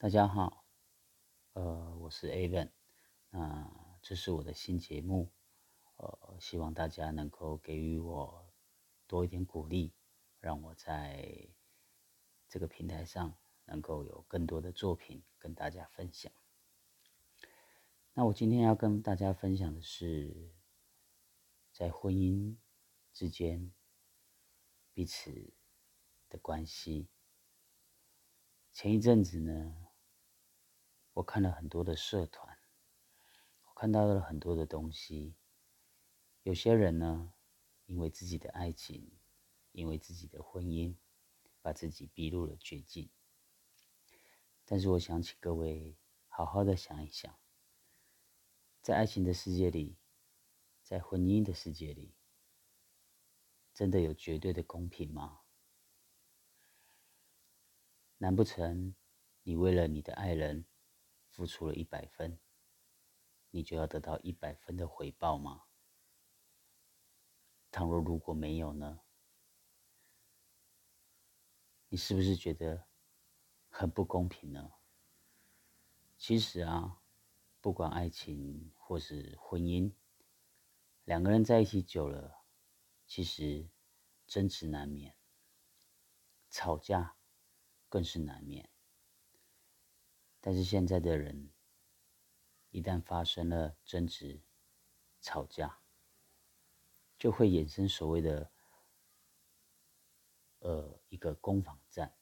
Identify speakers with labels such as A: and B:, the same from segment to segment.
A: 大家好，呃，我是 Aven，那这是我的新节目，呃，希望大家能够给予我多一点鼓励，让我在这个平台上能够有更多的作品跟大家分享。那我今天要跟大家分享的是，在婚姻之间彼此的关系。前一阵子呢。我看了很多的社团，我看到了很多的东西。有些人呢，因为自己的爱情，因为自己的婚姻，把自己逼入了绝境。但是我想请各位好好的想一想，在爱情的世界里，在婚姻的世界里，真的有绝对的公平吗？难不成你为了你的爱人？付出了一百分，你就要得到一百分的回报吗？倘若如果没有呢？你是不是觉得很不公平呢？其实啊，不管爱情或是婚姻，两个人在一起久了，其实争执难免，吵架更是难免。但是现在的人，一旦发生了争执、吵架，就会衍生所谓的呃一个攻防战。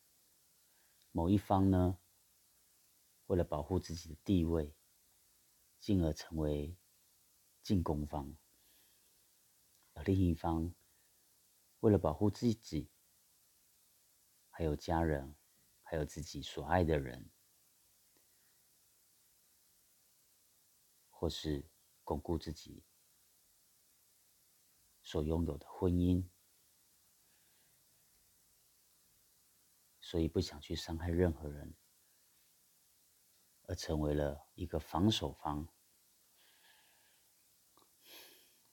A: 某一方呢，为了保护自己的地位，进而成为进攻方；而另一方为了保护自己，还有家人，还有自己所爱的人。或是巩固自己所拥有的婚姻，所以不想去伤害任何人，而成为了一个防守方。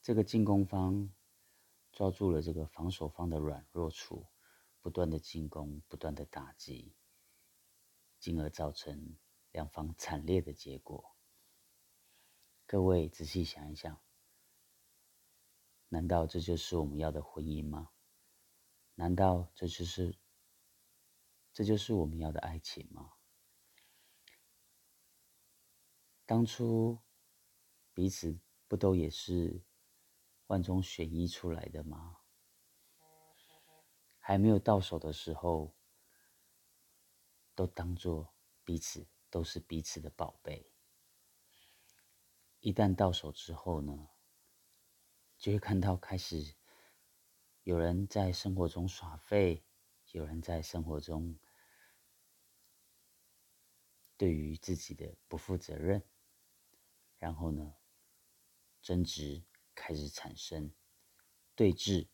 A: 这个进攻方抓住了这个防守方的软弱处，不断的进攻，不断的打击，进而造成两方惨烈的结果。各位仔细想一想，难道这就是我们要的婚姻吗？难道这就是这就是我们要的爱情吗？当初彼此不都也是万中选一出来的吗？还没有到手的时候，都当做彼此都是彼此的宝贝。一旦到手之后呢，就会看到开始有人在生活中耍废，有人在生活中对于自己的不负责任，然后呢，争执开始产生，对峙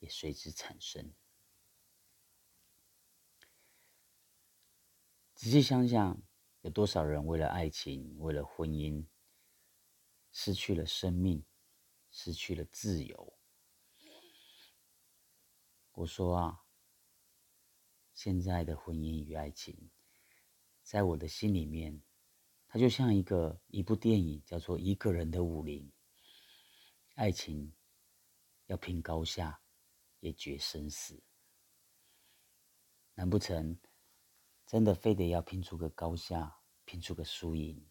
A: 也随之产生。仔细想想，有多少人为了爱情，为了婚姻？失去了生命，失去了自由。我说啊，现在的婚姻与爱情，在我的心里面，它就像一个一部电影，叫做《一个人的武林》。爱情要拼高下，也决生死。难不成真的非得要拼出个高下，拼出个输赢？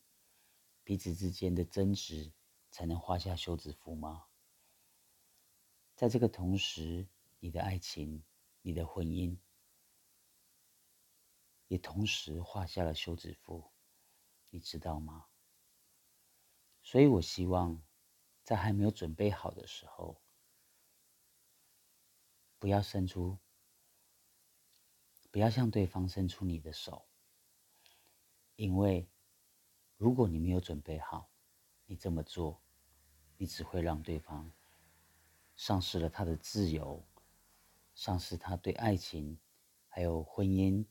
A: 彼此之间的争执才能画下休止符吗？在这个同时，你的爱情、你的婚姻也同时画下了休止符，你知道吗？所以我希望，在还没有准备好的时候，不要伸出，不要向对方伸出你的手，因为。如果你没有准备好，你这么做，你只会让对方丧失了他的自由，丧失他对爱情还有婚姻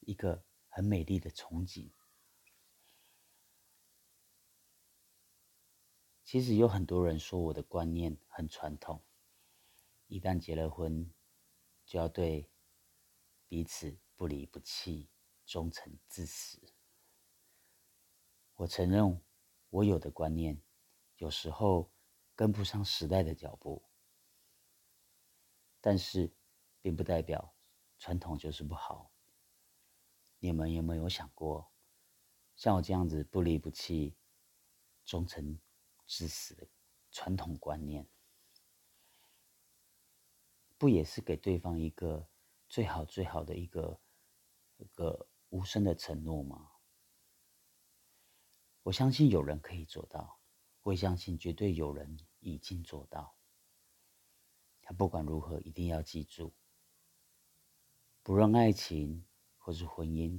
A: 一个很美丽的憧憬。其实有很多人说我的观念很传统，一旦结了婚，就要对彼此不离不弃，忠诚至死。我承认，我有的观念有时候跟不上时代的脚步，但是并不代表传统就是不好。你们有没有想过，像我这样子不离不弃、忠诚至死的传统观念，不也是给对方一个最好最好的一个一个无声的承诺吗？我相信有人可以做到，我也相信绝对有人已经做到。他不管如何，一定要记住，不论爱情或是婚姻，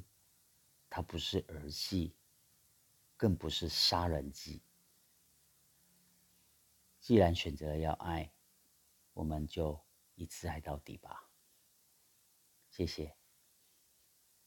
A: 它不是儿戏，更不是杀人计。既然选择了要爱，我们就一次爱到底吧。谢谢。